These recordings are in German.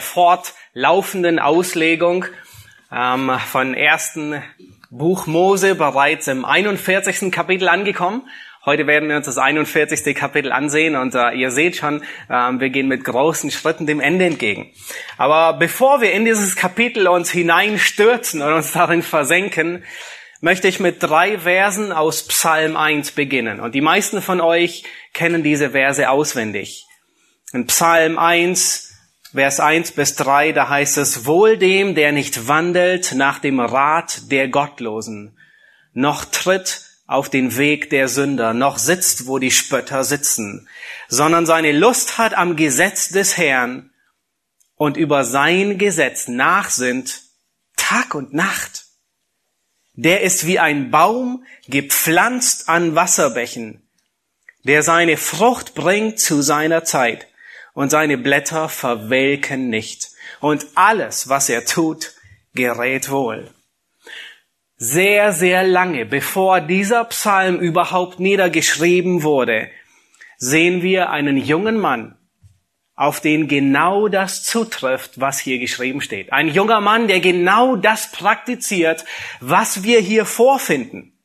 Der fortlaufenden Auslegung ähm, von ersten Buch Mose bereits im 41. Kapitel angekommen. Heute werden wir uns das 41. Kapitel ansehen und äh, ihr seht schon, äh, wir gehen mit großen Schritten dem Ende entgegen. Aber bevor wir in dieses Kapitel uns hineinstürzen und uns darin versenken, möchte ich mit drei Versen aus Psalm 1 beginnen. Und die meisten von euch kennen diese Verse auswendig. In Psalm 1, Vers 1 bis 3, da heißt es, Wohl dem, der nicht wandelt nach dem Rat der Gottlosen, noch tritt auf den Weg der Sünder, noch sitzt, wo die Spötter sitzen, sondern seine Lust hat am Gesetz des Herrn und über sein Gesetz nachsinnt Tag und Nacht. Der ist wie ein Baum gepflanzt an Wasserbächen, der seine Frucht bringt zu seiner Zeit und seine Blätter verwelken nicht. Und alles, was er tut, gerät wohl. Sehr, sehr lange, bevor dieser Psalm überhaupt niedergeschrieben wurde, sehen wir einen jungen Mann, auf den genau das zutrifft, was hier geschrieben steht. Ein junger Mann, der genau das praktiziert, was wir hier vorfinden.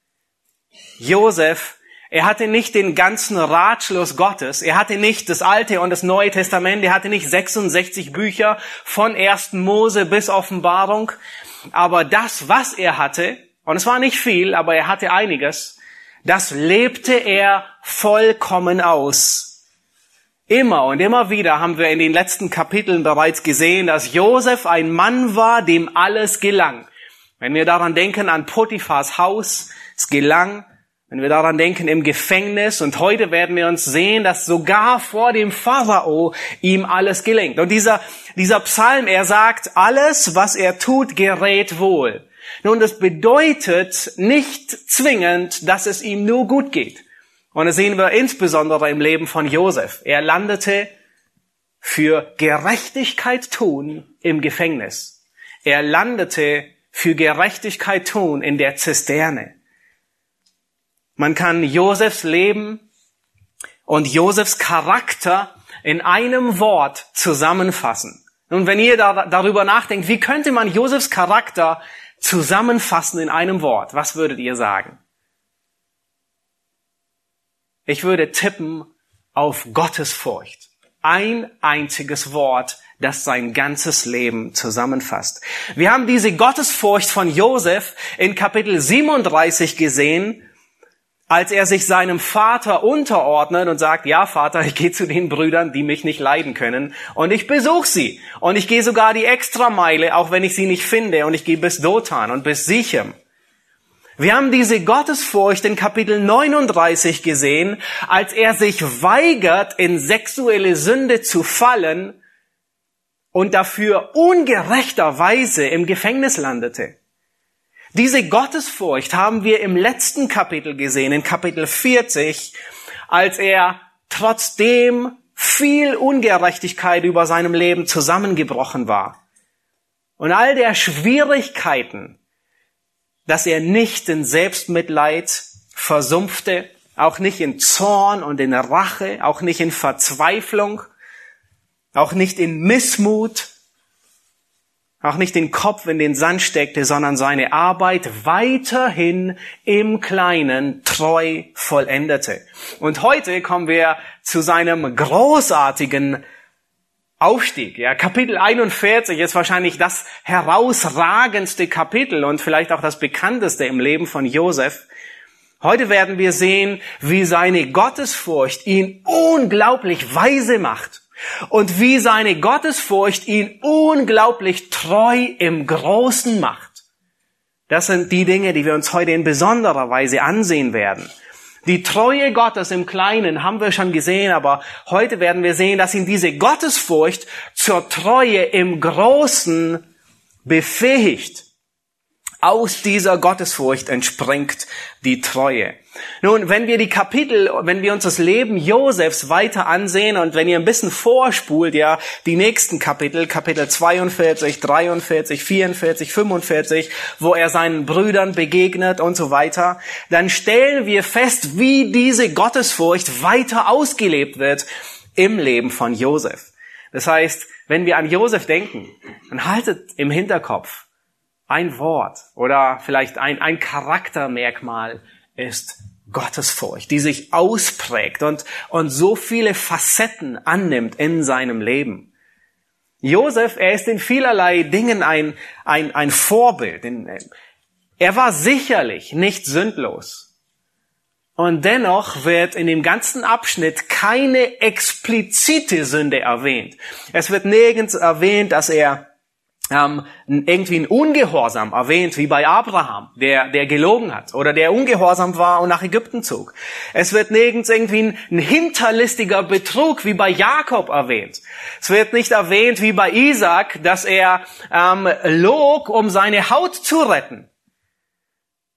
Josef er hatte nicht den ganzen Ratschluss Gottes. Er hatte nicht das Alte und das Neue Testament. Er hatte nicht 66 Bücher von 1. Mose bis Offenbarung. Aber das, was er hatte, und es war nicht viel, aber er hatte einiges, das lebte er vollkommen aus. Immer und immer wieder haben wir in den letzten Kapiteln bereits gesehen, dass Josef ein Mann war, dem alles gelang. Wenn wir daran denken an Potiphars Haus, es gelang, wenn wir daran denken, im Gefängnis, und heute werden wir uns sehen, dass sogar vor dem Pharao ihm alles gelingt. Und dieser, dieser Psalm, er sagt, alles, was er tut, gerät wohl. Nun, das bedeutet nicht zwingend, dass es ihm nur gut geht. Und das sehen wir insbesondere im Leben von Josef. Er landete für Gerechtigkeit tun im Gefängnis. Er landete für Gerechtigkeit tun in der Zisterne. Man kann Josefs Leben und Josefs Charakter in einem Wort zusammenfassen. Und wenn ihr da, darüber nachdenkt, wie könnte man Josefs Charakter zusammenfassen in einem Wort, was würdet ihr sagen? Ich würde tippen auf Gottesfurcht. Ein einziges Wort, das sein ganzes Leben zusammenfasst. Wir haben diese Gottesfurcht von Josef in Kapitel 37 gesehen, als er sich seinem Vater unterordnet und sagt, ja Vater, ich gehe zu den Brüdern, die mich nicht leiden können und ich besuche sie und ich gehe sogar die Extrameile, auch wenn ich sie nicht finde und ich gehe bis Dothan und bis Sichem. Wir haben diese Gottesfurcht in Kapitel 39 gesehen, als er sich weigert, in sexuelle Sünde zu fallen und dafür ungerechterweise im Gefängnis landete. Diese Gottesfurcht haben wir im letzten Kapitel gesehen, in Kapitel 40, als er trotzdem viel Ungerechtigkeit über seinem Leben zusammengebrochen war. Und all der Schwierigkeiten, dass er nicht in Selbstmitleid versumpfte, auch nicht in Zorn und in Rache, auch nicht in Verzweiflung, auch nicht in Missmut, auch nicht den Kopf in den Sand steckte, sondern seine Arbeit weiterhin im Kleinen treu vollendete. Und heute kommen wir zu seinem großartigen Aufstieg. Ja, Kapitel 41 ist wahrscheinlich das herausragendste Kapitel und vielleicht auch das bekannteste im Leben von Josef. Heute werden wir sehen, wie seine Gottesfurcht ihn unglaublich weise macht und wie seine Gottesfurcht ihn unglaublich treu im Großen macht. Das sind die Dinge, die wir uns heute in besonderer Weise ansehen werden. Die Treue Gottes im Kleinen haben wir schon gesehen, aber heute werden wir sehen, dass ihn diese Gottesfurcht zur Treue im Großen befähigt. Aus dieser Gottesfurcht entspringt die Treue. Nun, wenn wir die Kapitel, wenn wir uns das Leben Josefs weiter ansehen und wenn ihr ein bisschen vorspult, ja, die nächsten Kapitel, Kapitel 42, 43, 44, 45, wo er seinen Brüdern begegnet und so weiter, dann stellen wir fest, wie diese Gottesfurcht weiter ausgelebt wird im Leben von Josef. Das heißt, wenn wir an Josef denken, dann haltet im Hinterkopf, ein Wort oder vielleicht ein, ein Charaktermerkmal ist Gottesfurcht, die sich ausprägt und, und so viele Facetten annimmt in seinem Leben. Josef, er ist in vielerlei Dingen ein, ein, ein Vorbild. Er war sicherlich nicht sündlos. Und dennoch wird in dem ganzen Abschnitt keine explizite Sünde erwähnt. Es wird nirgends erwähnt, dass er ähm, irgendwie ein Ungehorsam erwähnt, wie bei Abraham, der, der gelogen hat oder der ungehorsam war und nach Ägypten zog. Es wird nirgends irgendwie ein, ein hinterlistiger Betrug, wie bei Jakob erwähnt. Es wird nicht erwähnt, wie bei Isaac, dass er ähm, log, um seine Haut zu retten.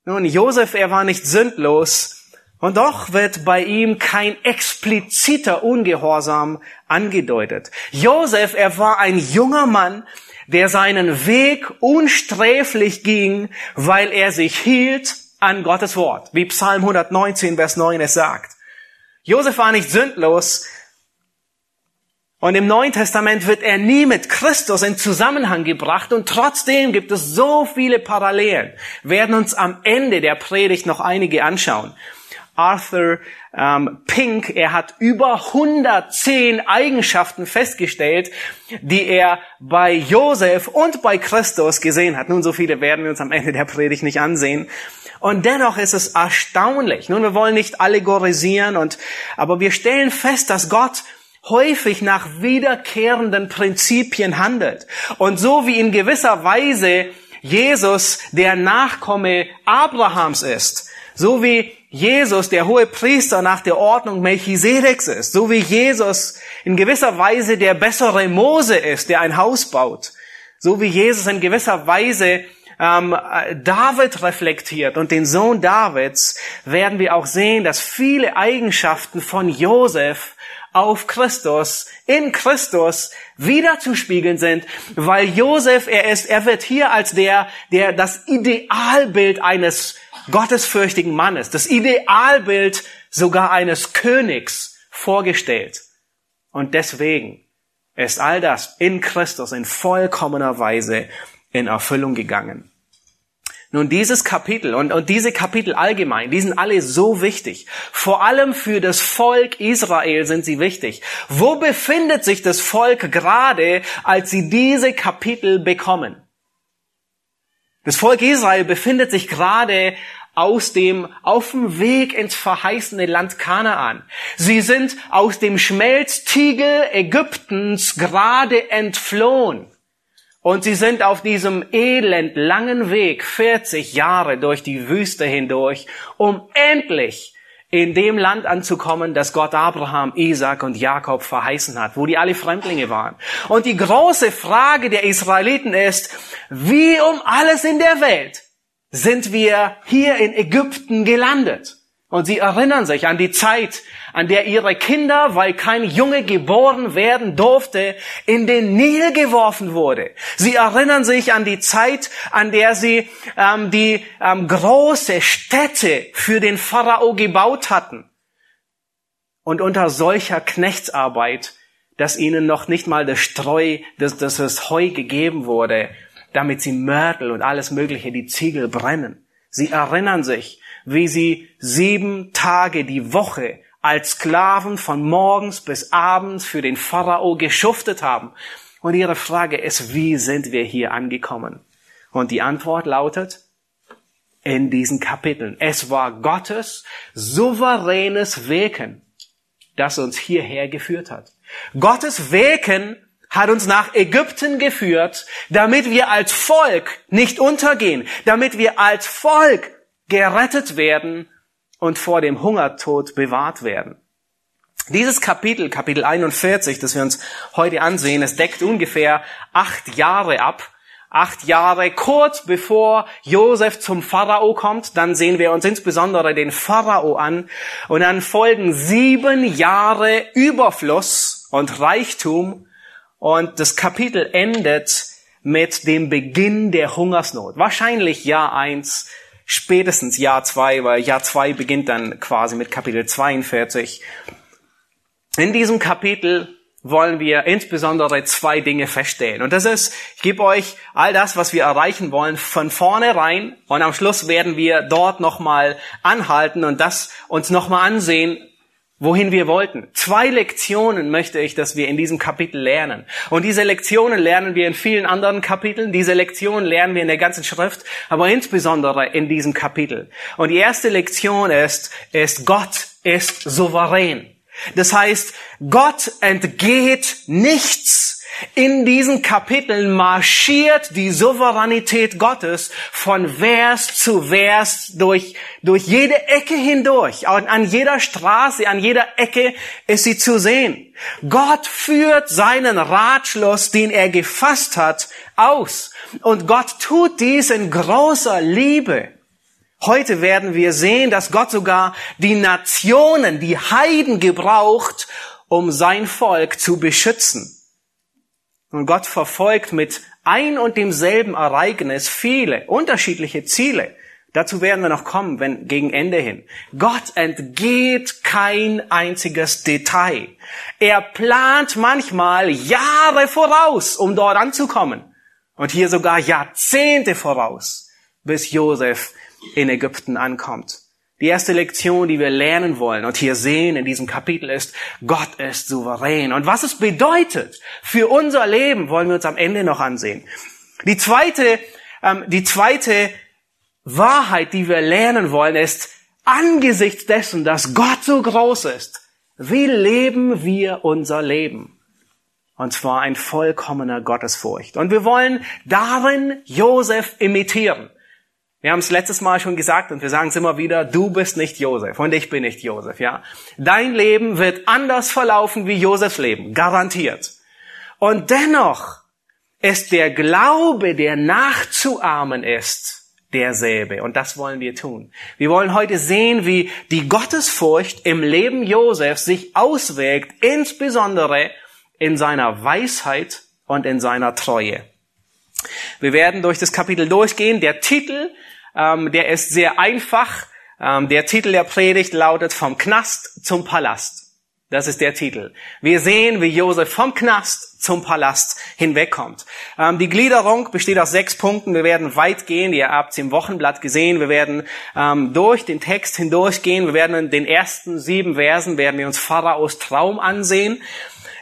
Nun, Josef, er war nicht sündlos, und doch wird bei ihm kein expliziter Ungehorsam angedeutet. Josef, er war ein junger Mann, der seinen Weg unsträflich ging, weil er sich hielt an Gottes Wort, wie Psalm 119, Vers 9 es sagt. Josef war nicht sündlos, und im Neuen Testament wird er nie mit Christus in Zusammenhang gebracht und trotzdem gibt es so viele Parallelen. Werden uns am Ende der Predigt noch einige anschauen. Arthur ähm, Pink, er hat über 110 Eigenschaften festgestellt, die er bei Josef und bei Christus gesehen hat. Nun, so viele werden wir uns am Ende der Predigt nicht ansehen. Und dennoch ist es erstaunlich. Nun, wir wollen nicht allegorisieren und, aber wir stellen fest, dass Gott häufig nach wiederkehrenden Prinzipien handelt. Und so wie in gewisser Weise Jesus der Nachkomme Abrahams ist, so wie Jesus der hohe Priester nach der Ordnung Melchisedeks ist, so wie Jesus in gewisser Weise der bessere Mose ist, der ein Haus baut, so wie Jesus in gewisser Weise ähm, David reflektiert und den Sohn Davids, werden wir auch sehen, dass viele Eigenschaften von Josef auf Christus, in Christus wiederzuspiegeln sind, weil Josef, er ist, er wird hier als der, der das Idealbild eines gottesfürchtigen Mannes, das Idealbild sogar eines Königs vorgestellt. Und deswegen ist all das in Christus in vollkommener Weise in Erfüllung gegangen. Nun, dieses Kapitel und, und diese Kapitel allgemein, die sind alle so wichtig. Vor allem für das Volk Israel sind sie wichtig. Wo befindet sich das Volk gerade, als sie diese Kapitel bekommen? Das Volk Israel befindet sich gerade aus dem, auf dem Weg ins verheißene Land Kanaan. Sie sind aus dem Schmelztiegel Ägyptens gerade entflohen. Und sie sind auf diesem elend langen Weg 40 Jahre durch die Wüste hindurch, um endlich in dem Land anzukommen, das Gott Abraham, Isaac und Jakob verheißen hat, wo die alle Fremdlinge waren. Und die große Frage der Israeliten ist, wie um alles in der Welt sind wir hier in Ägypten gelandet. Und sie erinnern sich an die Zeit, an der ihre Kinder, weil kein Junge geboren werden durfte, in den Nil geworfen wurde. Sie erinnern sich an die Zeit, an der sie ähm, die ähm, große Städte für den Pharao gebaut hatten. Und unter solcher Knechtsarbeit, dass ihnen noch nicht mal das Streu, das, das Heu gegeben wurde, damit sie Mörtel und alles Mögliche, die Ziegel brennen. Sie erinnern sich, wie sie sieben Tage die Woche als Sklaven von morgens bis abends für den Pharao geschuftet haben. Und ihre Frage ist, wie sind wir hier angekommen? Und die Antwort lautet, in diesen Kapiteln. Es war Gottes souveränes Wirken, das uns hierher geführt hat. Gottes Wirken hat uns nach Ägypten geführt, damit wir als Volk nicht untergehen, damit wir als Volk gerettet werden und vor dem Hungertod bewahrt werden. Dieses Kapitel, Kapitel 41, das wir uns heute ansehen, es deckt ungefähr acht Jahre ab. Acht Jahre kurz bevor Josef zum Pharao kommt, dann sehen wir uns insbesondere den Pharao an und dann folgen sieben Jahre Überfluss und Reichtum und das Kapitel endet mit dem Beginn der Hungersnot. Wahrscheinlich Jahr eins, spätestens Jahr zwei, weil Jahr zwei beginnt dann quasi mit Kapitel 42. In diesem Kapitel wollen wir insbesondere zwei Dinge feststellen. Und das ist, ich gebe euch all das, was wir erreichen wollen, von vornherein. Und am Schluss werden wir dort nochmal anhalten und das uns nochmal ansehen, wohin wir wollten. Zwei Lektionen möchte ich, dass wir in diesem Kapitel lernen. Und diese Lektionen lernen wir in vielen anderen Kapiteln. Diese Lektionen lernen wir in der ganzen Schrift, aber insbesondere in diesem Kapitel. Und die erste Lektion ist, ist Gott ist souverän. Das heißt, Gott entgeht nichts. In diesen Kapiteln marschiert die Souveränität Gottes von Vers zu Vers durch, durch jede Ecke hindurch. An jeder Straße, an jeder Ecke ist sie zu sehen. Gott führt seinen Ratschluss, den er gefasst hat, aus. Und Gott tut dies in großer Liebe. Heute werden wir sehen, dass Gott sogar die Nationen, die Heiden gebraucht, um sein Volk zu beschützen. Und Gott verfolgt mit ein und demselben Ereignis viele unterschiedliche Ziele. Dazu werden wir noch kommen, wenn gegen Ende hin. Gott entgeht kein einziges Detail. Er plant manchmal Jahre voraus, um dort anzukommen. Und hier sogar Jahrzehnte voraus, bis Josef in Ägypten ankommt. Die erste Lektion, die wir lernen wollen und hier sehen in diesem Kapitel ist, Gott ist souverän. Und was es bedeutet für unser Leben, wollen wir uns am Ende noch ansehen. Die zweite, ähm, die zweite Wahrheit, die wir lernen wollen, ist, angesichts dessen, dass Gott so groß ist, wie leben wir unser Leben? Und zwar ein vollkommener Gottesfurcht. Und wir wollen darin Josef imitieren. Wir haben es letztes Mal schon gesagt und wir sagen es immer wieder, du bist nicht Josef und ich bin nicht Josef, ja. Dein Leben wird anders verlaufen wie Josefs Leben, garantiert. Und dennoch ist der Glaube, der nachzuahmen ist, derselbe. Und das wollen wir tun. Wir wollen heute sehen, wie die Gottesfurcht im Leben Josefs sich auswirkt, insbesondere in seiner Weisheit und in seiner Treue. Wir werden durch das Kapitel durchgehen. Der Titel, ähm, der ist sehr einfach. Ähm, der Titel der Predigt lautet Vom Knast zum Palast. Das ist der Titel. Wir sehen, wie Josef vom Knast zum Palast hinwegkommt. Ähm, die Gliederung besteht aus sechs Punkten. Wir werden weit gehen. Ihr habt es im Wochenblatt gesehen. Wir werden ähm, durch den Text hindurchgehen. Wir werden in den ersten sieben Versen werden wir uns Pharaos Traum ansehen.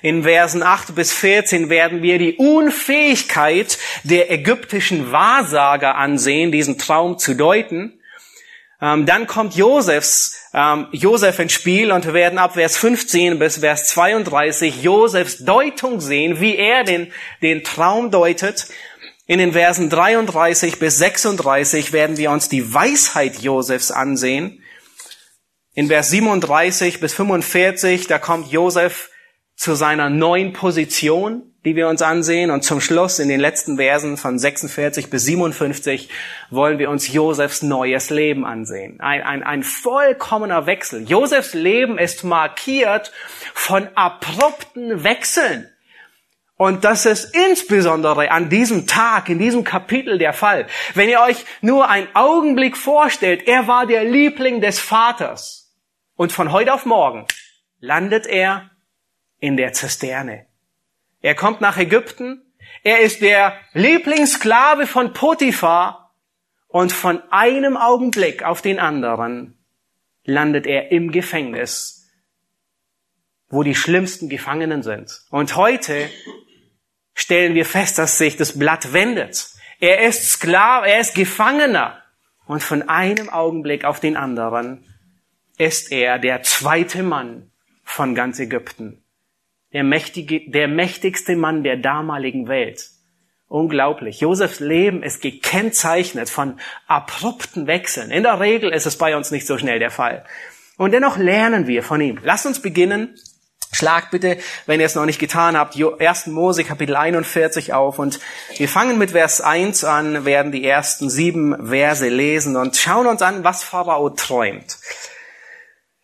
In Versen 8 bis 14 werden wir die Unfähigkeit der ägyptischen Wahrsager ansehen, diesen Traum zu deuten. Ähm, dann kommt Josefs, ähm, Josef ins Spiel und wir werden ab Vers 15 bis Vers 32 Josefs Deutung sehen, wie er den, den Traum deutet. In den Versen 33 bis 36 werden wir uns die Weisheit Josefs ansehen. In Vers 37 bis 45, da kommt Josef zu seiner neuen Position, die wir uns ansehen. Und zum Schluss in den letzten Versen von 46 bis 57 wollen wir uns Josefs neues Leben ansehen. Ein, ein, ein vollkommener Wechsel. Josefs Leben ist markiert von abrupten Wechseln. Und das ist insbesondere an diesem Tag, in diesem Kapitel der Fall. Wenn ihr euch nur einen Augenblick vorstellt, er war der Liebling des Vaters. Und von heute auf morgen landet er in der Zisterne. Er kommt nach Ägypten. Er ist der Lieblingssklave von Potiphar. Und von einem Augenblick auf den anderen landet er im Gefängnis, wo die schlimmsten Gefangenen sind. Und heute stellen wir fest, dass sich das Blatt wendet. Er ist Sklave, er ist Gefangener. Und von einem Augenblick auf den anderen ist er der zweite Mann von ganz Ägypten der, mächtige, der mächtigste Mann der damaligen Welt. Unglaublich. Josefs Leben ist gekennzeichnet von abrupten Wechseln. In der Regel ist es bei uns nicht so schnell der Fall. Und dennoch lernen wir von ihm. Lasst uns beginnen. Schlagt bitte, wenn ihr es noch nicht getan habt, 1. Mose Kapitel 41 auf und wir fangen mit Vers 1 an, werden die ersten sieben Verse lesen und schauen uns an, was Pharao träumt.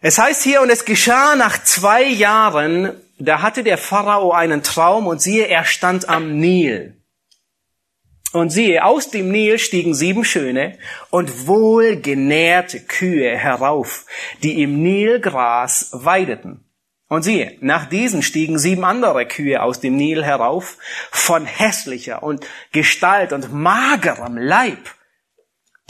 Es heißt hier, und es geschah nach zwei Jahren, da hatte der Pharao einen Traum und siehe, er stand am Nil. Und siehe, aus dem Nil stiegen sieben schöne und wohlgenährte Kühe herauf, die im Nilgras weideten. Und siehe, nach diesen stiegen sieben andere Kühe aus dem Nil herauf, von hässlicher und Gestalt und magerem Leib.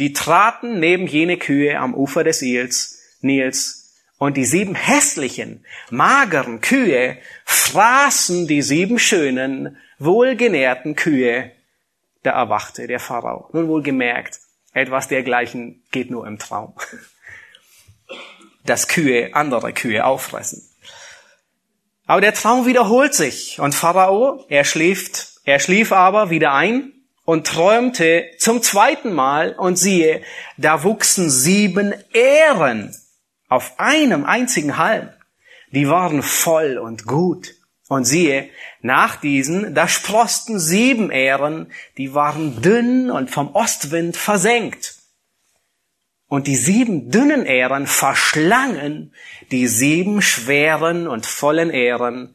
Die traten neben jene Kühe am Ufer des Nils, Nils und die sieben hässlichen, mageren Kühe fraßen die sieben schönen, wohlgenährten Kühe. Da erwachte der Pharao. Nun wohlgemerkt, etwas dergleichen geht nur im Traum. Dass Kühe andere Kühe auffressen. Aber der Traum wiederholt sich und Pharao, er schläft, er schlief aber wieder ein und träumte zum zweiten Mal und siehe, da wuchsen sieben Ähren auf einem einzigen Halm. Die waren voll und gut. Und siehe, nach diesen, da sprosten sieben Ähren, die waren dünn und vom Ostwind versenkt. Und die sieben dünnen Ähren verschlangen die sieben schweren und vollen Ähren.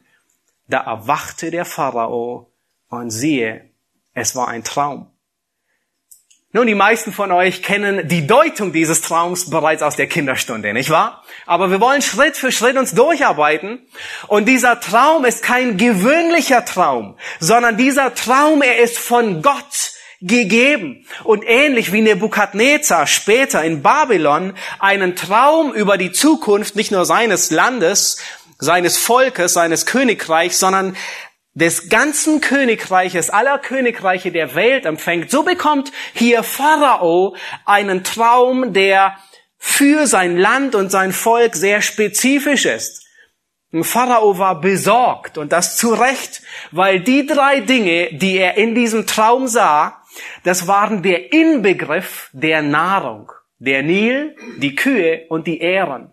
Da erwachte der Pharao und siehe, es war ein Traum. Nun, die meisten von euch kennen die Deutung dieses Traums bereits aus der Kinderstunde, nicht wahr? Aber wir wollen Schritt für Schritt uns durcharbeiten. Und dieser Traum ist kein gewöhnlicher Traum, sondern dieser Traum, er ist von Gott gegeben. Und ähnlich wie Nebukadnezar später in Babylon einen Traum über die Zukunft nicht nur seines Landes, seines Volkes, seines Königreichs, sondern des ganzen Königreiches, aller Königreiche der Welt empfängt, so bekommt hier Pharao einen Traum, der für sein Land und sein Volk sehr spezifisch ist. Und Pharao war besorgt und das zu Recht, weil die drei Dinge, die er in diesem Traum sah, das waren der Inbegriff der Nahrung. Der Nil, die Kühe und die Ähren.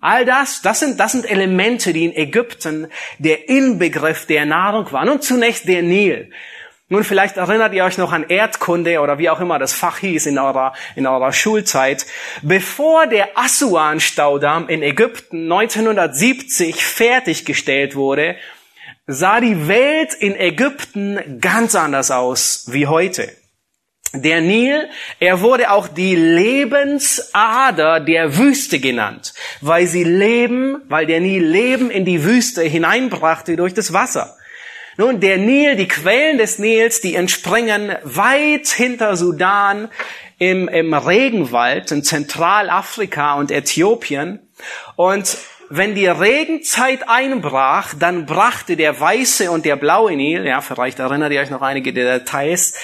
All das, das sind, das sind Elemente, die in Ägypten der Inbegriff der Nahrung waren. Und zunächst der Nil. Nun, vielleicht erinnert ihr euch noch an Erdkunde oder wie auch immer das Fach hieß in eurer, in eurer Schulzeit. Bevor der Assuan-Staudamm in Ägypten 1970 fertiggestellt wurde, sah die Welt in Ägypten ganz anders aus wie heute. Der Nil, er wurde auch die Lebensader der Wüste genannt, weil sie Leben, weil der Nil Leben in die Wüste hineinbrachte durch das Wasser. Nun, der Nil, die Quellen des Nils, die entspringen weit hinter Sudan im, im Regenwald in Zentralafrika und Äthiopien. Und wenn die Regenzeit einbrach, dann brachte der weiße und der blaue Nil, ja, vielleicht erinnert ihr euch noch einige Details,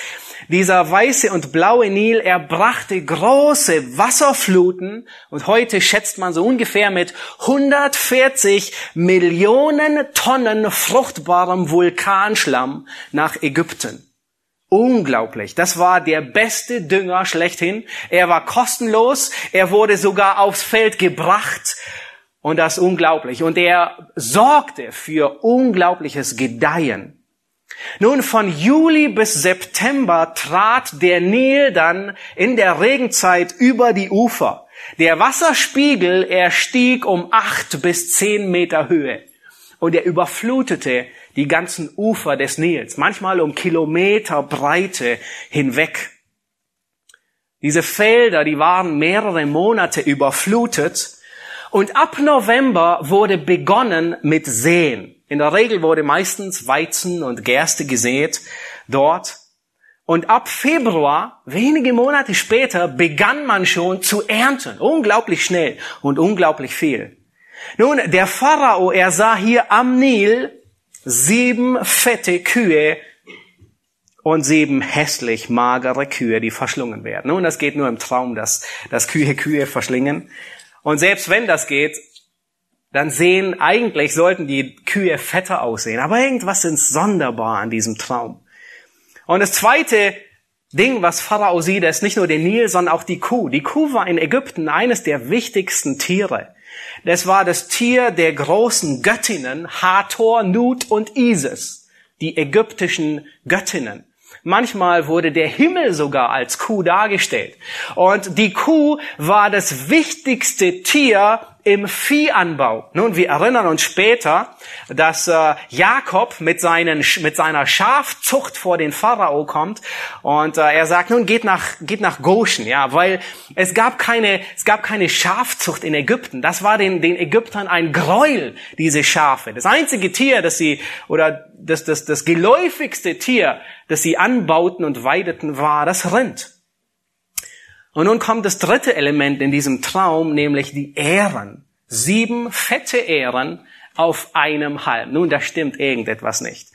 dieser weiße und blaue Nil, er brachte große Wasserfluten und heute schätzt man so ungefähr mit 140 Millionen Tonnen fruchtbarem Vulkanschlamm nach Ägypten. Unglaublich. Das war der beste Dünger schlechthin. Er war kostenlos. Er wurde sogar aufs Feld gebracht. Und das unglaublich. Und er sorgte für unglaubliches Gedeihen. Nun, von Juli bis September trat der Nil dann in der Regenzeit über die Ufer. Der Wasserspiegel, er stieg um acht bis zehn Meter Höhe und er überflutete die ganzen Ufer des Nils, manchmal um Kilometer Breite hinweg. Diese Felder, die waren mehrere Monate überflutet und ab November wurde begonnen mit Seen. In der Regel wurde meistens Weizen und Gerste gesät dort. Und ab Februar, wenige Monate später, begann man schon zu ernten. Unglaublich schnell und unglaublich viel. Nun, der Pharao, er sah hier am Nil sieben fette Kühe und sieben hässlich magere Kühe, die verschlungen werden. Nun, das geht nur im Traum, dass, dass Kühe Kühe verschlingen. Und selbst wenn das geht, dann sehen, eigentlich sollten die Kühe fetter aussehen. Aber irgendwas ist sonderbar an diesem Traum. Und das zweite Ding, was Pharao sieht, ist nicht nur der Nil, sondern auch die Kuh. Die Kuh war in Ägypten eines der wichtigsten Tiere. Das war das Tier der großen Göttinnen, Hathor, Nut und Isis, die ägyptischen Göttinnen. Manchmal wurde der Himmel sogar als Kuh dargestellt. Und die Kuh war das wichtigste Tier im Viehanbau. Nun, wir erinnern uns später, dass äh, Jakob mit, seinen, mit seiner Schafzucht vor den Pharao kommt und äh, er sagt, nun geht nach, geht nach Goshen, ja, weil es gab keine, es gab keine Schafzucht in Ägypten. Das war den, den Ägyptern ein Gräuel, diese Schafe. Das einzige Tier, das sie, oder das, das, das geläufigste Tier, das sie anbauten und weideten, war das Rind. Und nun kommt das dritte Element in diesem Traum, nämlich die Ähren. Sieben fette Ähren auf einem Halm. Nun, da stimmt irgendetwas nicht.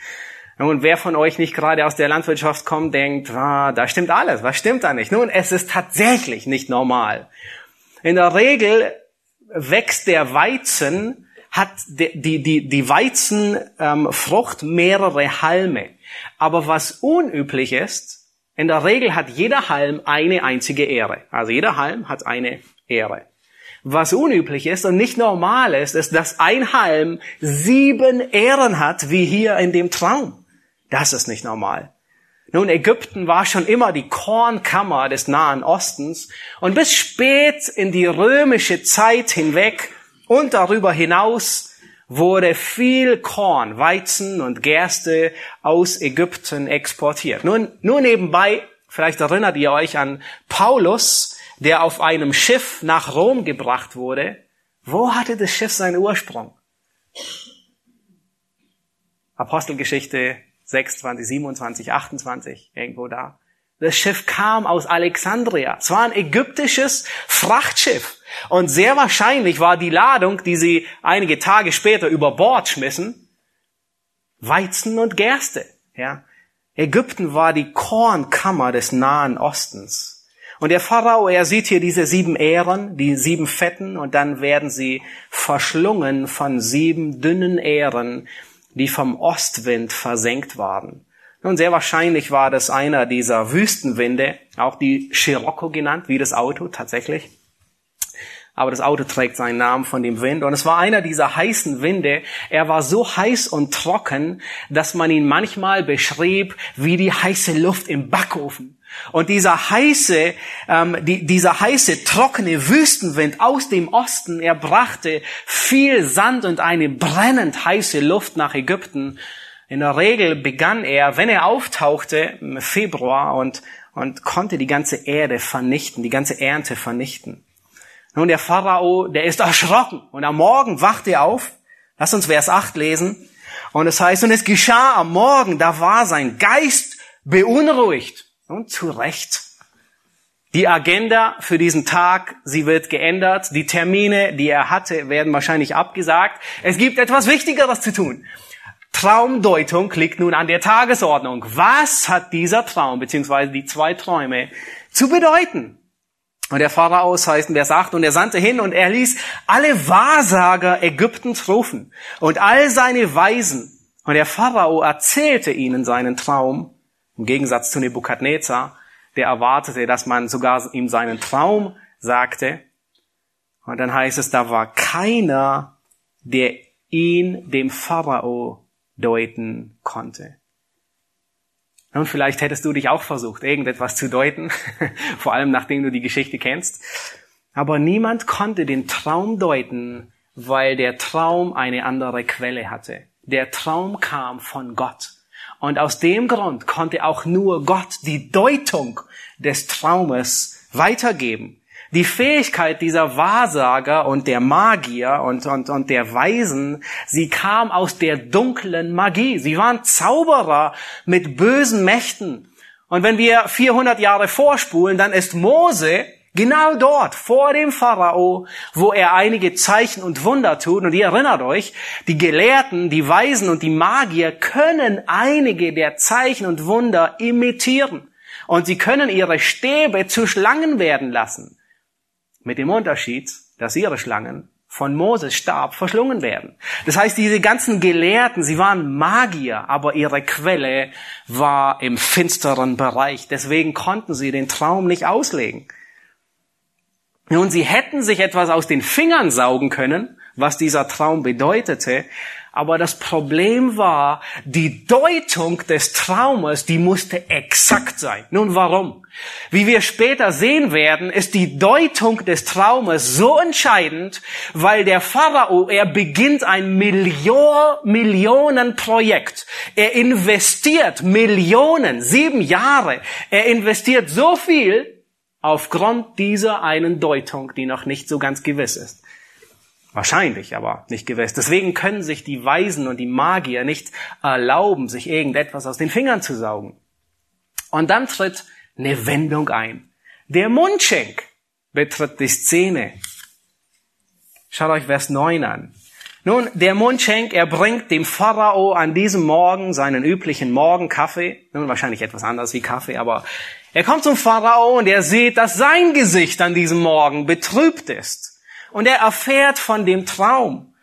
Nun, wer von euch nicht gerade aus der Landwirtschaft kommt, denkt, ah, da stimmt alles. Was stimmt da nicht? Nun, es ist tatsächlich nicht normal. In der Regel wächst der Weizen, hat die, die, die Weizenfrucht ähm, mehrere Halme. Aber was unüblich ist, in der Regel hat jeder Halm eine einzige Ehre. Also jeder Halm hat eine Ehre. Was unüblich ist und nicht normal ist, ist, dass ein Halm sieben Ehren hat, wie hier in dem Traum. Das ist nicht normal. Nun, Ägypten war schon immer die Kornkammer des Nahen Ostens und bis spät in die römische Zeit hinweg und darüber hinaus wurde viel Korn, Weizen und Gerste aus Ägypten exportiert. Nun, nur nebenbei, vielleicht erinnert ihr euch an Paulus, der auf einem Schiff nach Rom gebracht wurde. Wo hatte das Schiff seinen Ursprung? Apostelgeschichte 26, 27, 28, irgendwo da. Das Schiff kam aus Alexandria. Es war ein ägyptisches Frachtschiff. Und sehr wahrscheinlich war die Ladung, die sie einige Tage später über Bord schmissen, Weizen und Gerste. Ja. Ägypten war die Kornkammer des Nahen Ostens. Und der Pharao, er sieht hier diese sieben Ähren, die sieben Fetten, und dann werden sie verschlungen von sieben dünnen Ähren, die vom Ostwind versenkt waren. Nun, sehr wahrscheinlich war das einer dieser Wüstenwinde, auch die Scirocco genannt, wie das Auto tatsächlich. Aber das Auto trägt seinen Namen von dem Wind. Und es war einer dieser heißen Winde. Er war so heiß und trocken, dass man ihn manchmal beschrieb wie die heiße Luft im Backofen. Und dieser heiße, ähm, die, dieser heiße, trockene Wüstenwind aus dem Osten, er brachte viel Sand und eine brennend heiße Luft nach Ägypten. In der Regel begann er, wenn er auftauchte im Februar und, und konnte die ganze Erde vernichten, die ganze Ernte vernichten. Nun, der Pharao, der ist erschrocken und am Morgen wacht er auf. Lass uns Vers 8 lesen. Und es heißt, und es geschah am Morgen, da war sein Geist beunruhigt. Und zu Recht. Die Agenda für diesen Tag, sie wird geändert. Die Termine, die er hatte, werden wahrscheinlich abgesagt. Es gibt etwas Wichtigeres zu tun. Traumdeutung liegt nun an der Tagesordnung. Was hat dieser Traum beziehungsweise die zwei Träume zu bedeuten? Und der Pharao heißt in Vers 8, und er sandte hin und er ließ alle Wahrsager Ägyptens rufen und all seine Weisen. Und der Pharao erzählte ihnen seinen Traum, im Gegensatz zu Nebukadnezar, der erwartete, dass man sogar ihm seinen Traum sagte. Und dann heißt es, da war keiner, der ihn dem Pharao deuten konnte. Und vielleicht hättest du dich auch versucht, irgendetwas zu deuten, vor allem nachdem du die Geschichte kennst. Aber niemand konnte den Traum deuten, weil der Traum eine andere Quelle hatte. Der Traum kam von Gott. Und aus dem Grund konnte auch nur Gott die Deutung des Traumes weitergeben. Die Fähigkeit dieser Wahrsager und der Magier und, und, und der Weisen, sie kam aus der dunklen Magie. Sie waren Zauberer mit bösen Mächten. Und wenn wir 400 Jahre vorspulen, dann ist Mose genau dort, vor dem Pharao, wo er einige Zeichen und Wunder tut. Und ihr erinnert euch, die Gelehrten, die Weisen und die Magier können einige der Zeichen und Wunder imitieren. Und sie können ihre Stäbe zu Schlangen werden lassen. Mit dem Unterschied, dass ihre Schlangen von Moses Stab verschlungen werden. Das heißt, diese ganzen Gelehrten, sie waren Magier, aber ihre Quelle war im finsteren Bereich. Deswegen konnten sie den Traum nicht auslegen. Nun, sie hätten sich etwas aus den Fingern saugen können, was dieser Traum bedeutete, aber das Problem war, die Deutung des Traumes, die musste exakt sein. Nun warum? Wie wir später sehen werden, ist die Deutung des Traumes so entscheidend, weil der Pharao, er beginnt ein Million, Millionenprojekt. Er investiert Millionen, sieben Jahre. Er investiert so viel aufgrund dieser einen Deutung, die noch nicht so ganz gewiss ist. Wahrscheinlich, aber nicht gewiss. Deswegen können sich die Weisen und die Magier nicht erlauben, sich irgendetwas aus den Fingern zu saugen. Und dann tritt eine Wendung ein. Der Mundschenk betritt die Szene. Schaut euch Vers 9 an. Nun, der Mundschenk, er bringt dem Pharao an diesem Morgen seinen üblichen Morgenkaffee. Nun, wahrscheinlich etwas anderes wie Kaffee, aber er kommt zum Pharao und er sieht, dass sein Gesicht an diesem Morgen betrübt ist und er erfährt von dem Traum.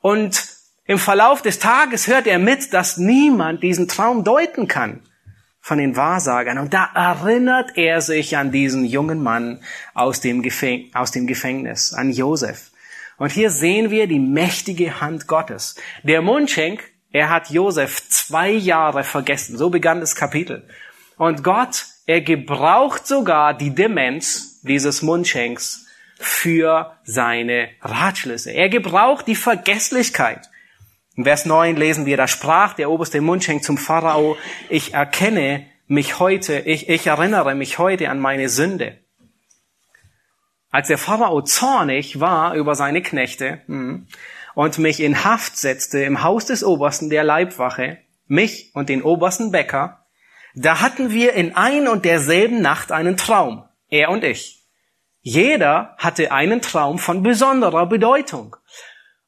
Und im Verlauf des Tages hört er mit, dass niemand diesen Traum deuten kann von den Wahrsagern. Und da erinnert er sich an diesen jungen Mann aus dem, Gefäng aus dem Gefängnis, an Josef. Und hier sehen wir die mächtige Hand Gottes. Der Mundschenk, er hat Josef zwei Jahre vergessen. So begann das Kapitel. Und Gott, er gebraucht sogar die Demenz dieses Mundschenks, für seine Ratschlüsse. Er gebraucht die Vergesslichkeit. In Vers 9 lesen wir, da sprach der oberste Mundschenk zum Pharao, ich erkenne mich heute, ich, ich erinnere mich heute an meine Sünde. Als der Pharao zornig war über seine Knechte hm, und mich in Haft setzte im Haus des Obersten der Leibwache, mich und den obersten Bäcker, da hatten wir in ein und derselben Nacht einen Traum, er und ich. Jeder hatte einen Traum von besonderer Bedeutung.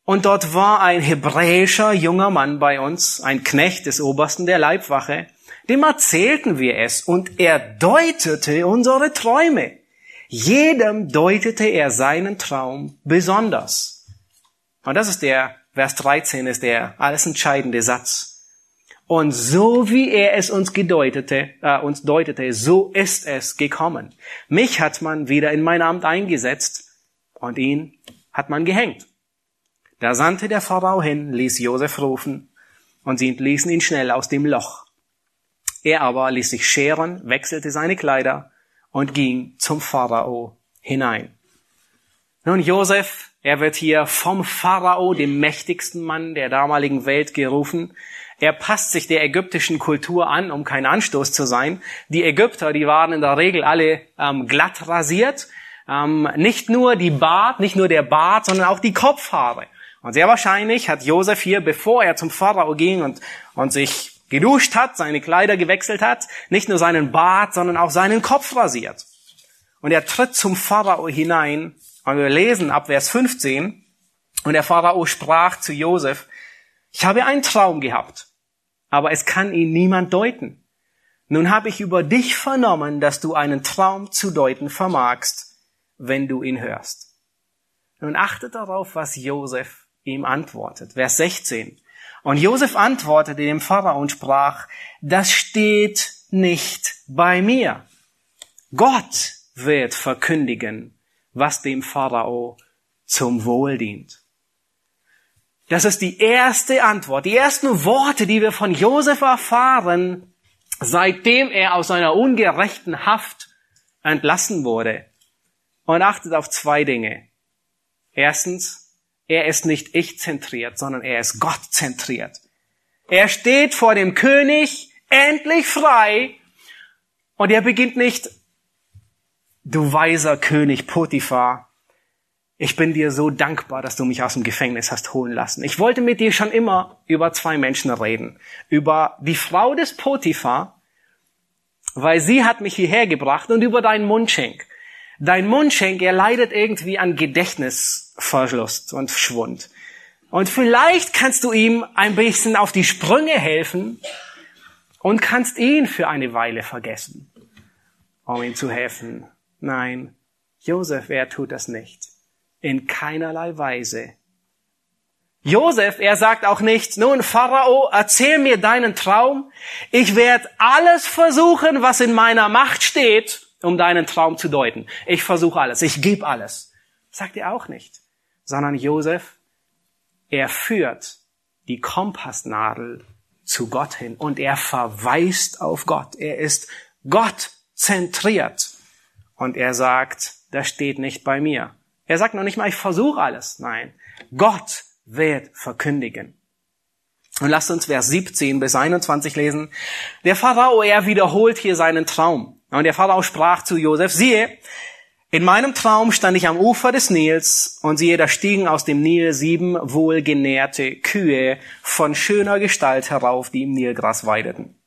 Und dort war ein hebräischer junger Mann bei uns, ein Knecht des Obersten der Leibwache, dem erzählten wir es und er deutete unsere Träume. Jedem deutete er seinen Traum besonders. Und das ist der, Vers 13 ist der alles entscheidende Satz. Und so wie er es uns gedeutete, äh, uns deutete, so ist es gekommen. Mich hat man wieder in mein Amt eingesetzt und ihn hat man gehängt. Da sandte der Pharao hin, ließ Josef rufen und sie entließen ihn schnell aus dem Loch. Er aber ließ sich scheren, wechselte seine Kleider und ging zum Pharao hinein. Nun, Josef, er wird hier vom Pharao, dem mächtigsten Mann der damaligen Welt, gerufen. Er passt sich der ägyptischen Kultur an, um kein Anstoß zu sein. Die Ägypter, die waren in der Regel alle ähm, glatt rasiert. Ähm, nicht nur die Bart, nicht nur der Bart, sondern auch die Kopfhaare. Und sehr wahrscheinlich hat Josef hier, bevor er zum Pharao ging und, und sich geduscht hat, seine Kleider gewechselt hat, nicht nur seinen Bart, sondern auch seinen Kopf rasiert. Und er tritt zum Pharao hinein. Und wir lesen ab Vers 15. Und der Pharao sprach zu Josef, ich habe einen Traum gehabt, aber es kann ihn niemand deuten. Nun habe ich über dich vernommen, dass du einen Traum zu deuten vermagst, wenn du ihn hörst. Nun achtet darauf, was Josef ihm antwortet. Vers 16. Und Josef antwortete dem Pharao und sprach, das steht nicht bei mir. Gott wird verkündigen, was dem Pharao zum Wohl dient. Das ist die erste Antwort, die ersten Worte, die wir von Josef erfahren, seitdem er aus seiner ungerechten Haft entlassen wurde. Und achtet auf zwei Dinge. Erstens, er ist nicht ich zentriert, sondern er ist Gott zentriert. Er steht vor dem König endlich frei und er beginnt nicht, du weiser König Potiphar, ich bin dir so dankbar, dass du mich aus dem Gefängnis hast holen lassen. Ich wollte mit dir schon immer über zwei Menschen reden. Über die Frau des Potiphar, weil sie hat mich hierher gebracht und über deinen Mundschenk. Dein Mundschenk, er leidet irgendwie an Gedächtnisverlust und Schwund. Und vielleicht kannst du ihm ein bisschen auf die Sprünge helfen und kannst ihn für eine Weile vergessen, um ihm zu helfen. Nein, Josef, er tut das nicht. In keinerlei Weise. Josef, er sagt auch nicht, nun Pharao, erzähl mir deinen Traum. Ich werde alles versuchen, was in meiner Macht steht, um deinen Traum zu deuten. Ich versuche alles, ich gebe alles. Sagt er auch nicht. Sondern Josef, er führt die Kompassnadel zu Gott hin und er verweist auf Gott. Er ist Gott zentriert. Und er sagt, das steht nicht bei mir. Er sagt noch nicht mal, ich versuche alles. Nein, Gott wird verkündigen. Und lasst uns Vers 17 bis 21 lesen. Der Pharao, er wiederholt hier seinen Traum. Und der Pharao sprach zu Josef, siehe, in meinem Traum stand ich am Ufer des Nils und siehe, da stiegen aus dem Nil sieben wohlgenährte Kühe von schöner Gestalt herauf, die im Nilgras weideten.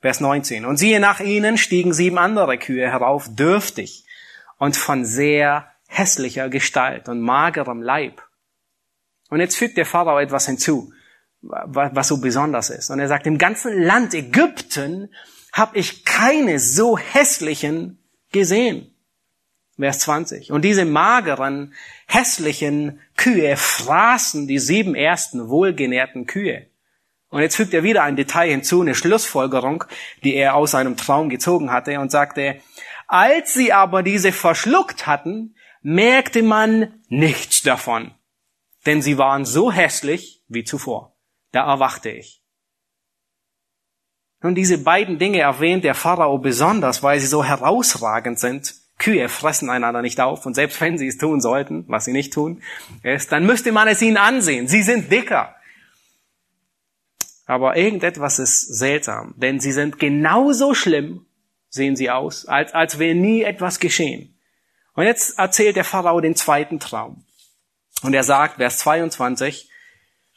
Vers 19. Und siehe, nach ihnen stiegen sieben andere Kühe herauf, dürftig und von sehr hässlicher Gestalt und magerem Leib. Und jetzt fügt der Pharao etwas hinzu, was so besonders ist. Und er sagt, im ganzen Land Ägypten habe ich keine so hässlichen gesehen. Vers 20. Und diese mageren, hässlichen Kühe fraßen die sieben ersten wohlgenährten Kühe. Und jetzt fügt er wieder ein Detail hinzu, eine Schlussfolgerung, die er aus seinem Traum gezogen hatte und sagte, als sie aber diese verschluckt hatten, merkte man nichts davon denn sie waren so hässlich wie zuvor. Da erwachte ich. Nun, diese beiden Dinge erwähnt der Pharao besonders, weil sie so herausragend sind. Kühe fressen einander nicht auf und selbst wenn sie es tun sollten, was sie nicht tun, ist, dann müsste man es ihnen ansehen. Sie sind dicker. Aber irgendetwas ist seltsam, denn sie sind genauso schlimm, sehen sie aus, als, als wäre nie etwas geschehen. Und jetzt erzählt der Pharao den zweiten Traum. Und er sagt, Vers 22,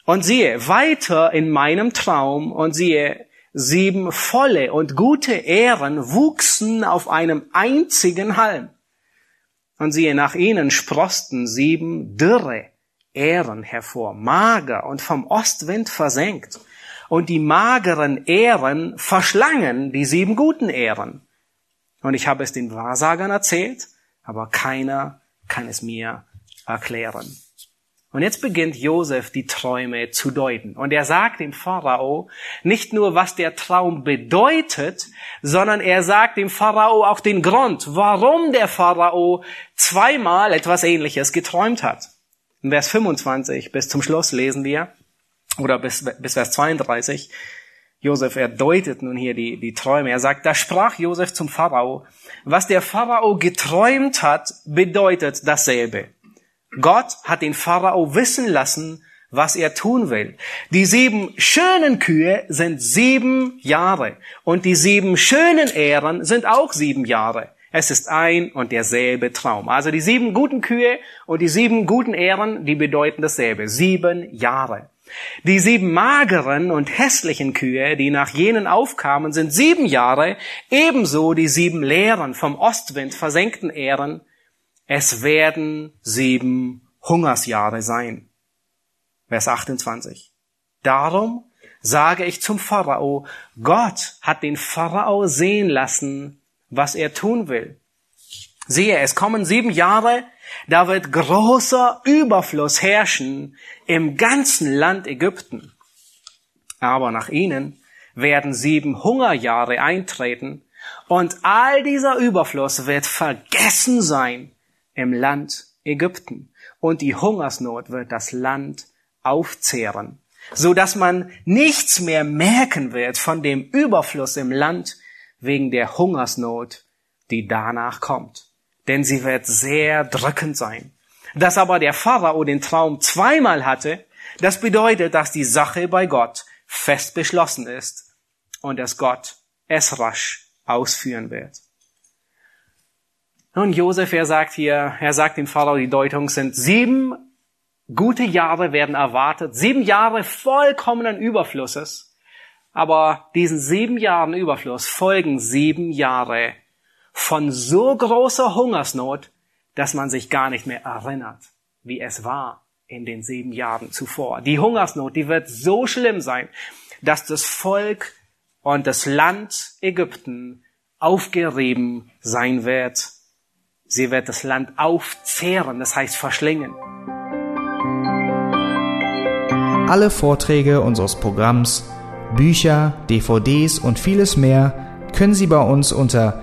und siehe, weiter in meinem Traum, und siehe, sieben volle und gute Ähren wuchsen auf einem einzigen Halm. Und siehe, nach ihnen sprosten sieben dürre Ähren hervor, mager und vom Ostwind versenkt. Und die mageren Ähren verschlangen die sieben guten Ähren. Und ich habe es den Wahrsagern erzählt, aber keiner kann es mir erklären. Und jetzt beginnt Josef die Träume zu deuten. Und er sagt dem Pharao nicht nur, was der Traum bedeutet, sondern er sagt dem Pharao auch den Grund, warum der Pharao zweimal etwas Ähnliches geträumt hat. In Vers 25 bis zum Schluss lesen wir, oder bis, bis Vers 32, Josef, er deutet nun hier die, die Träume. Er sagt, da sprach Josef zum Pharao, was der Pharao geträumt hat, bedeutet dasselbe. Gott hat den Pharao wissen lassen, was er tun will. Die sieben schönen Kühe sind sieben Jahre und die sieben schönen Ähren sind auch sieben Jahre. Es ist ein und derselbe Traum. Also die sieben guten Kühe und die sieben guten Ähren, die bedeuten dasselbe. Sieben Jahre. Die sieben mageren und hässlichen Kühe, die nach jenen aufkamen, sind sieben Jahre, ebenso die sieben leeren, vom Ostwind versenkten Ähren es werden sieben Hungersjahre sein. Vers 28. Darum sage ich zum Pharao, Gott hat den Pharao sehen lassen, was er tun will. Siehe, es kommen sieben Jahre, da wird großer Überfluss herrschen im ganzen Land Ägypten. Aber nach ihnen werden sieben Hungerjahre eintreten und all dieser Überfluss wird vergessen sein im Land Ägypten. Und die Hungersnot wird das Land aufzehren, so dass man nichts mehr merken wird von dem Überfluss im Land wegen der Hungersnot, die danach kommt. Denn sie wird sehr drückend sein. Dass aber der Pharao den Traum zweimal hatte, das bedeutet, dass die Sache bei Gott fest beschlossen ist und dass Gott es rasch ausführen wird. Nun, Josef, er sagt hier, er sagt dem Pharao, die Deutung sind sieben gute Jahre werden erwartet, sieben Jahre vollkommenen Überflusses. Aber diesen sieben Jahren Überfluss folgen sieben Jahre von so großer Hungersnot, dass man sich gar nicht mehr erinnert, wie es war in den sieben Jahren zuvor. Die Hungersnot, die wird so schlimm sein, dass das Volk und das Land Ägypten aufgerieben sein wird Sie wird das Land aufzehren, das heißt verschlingen. Alle Vorträge unseres Programms, Bücher, DVDs und vieles mehr können Sie bei uns unter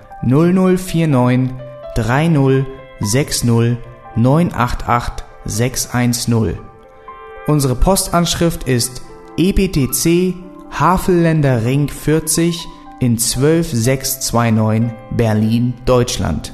0049 30 60 988 610. Unsere Postanschrift ist EBTC Havelländer Ring 40 in 12629 Berlin, Deutschland.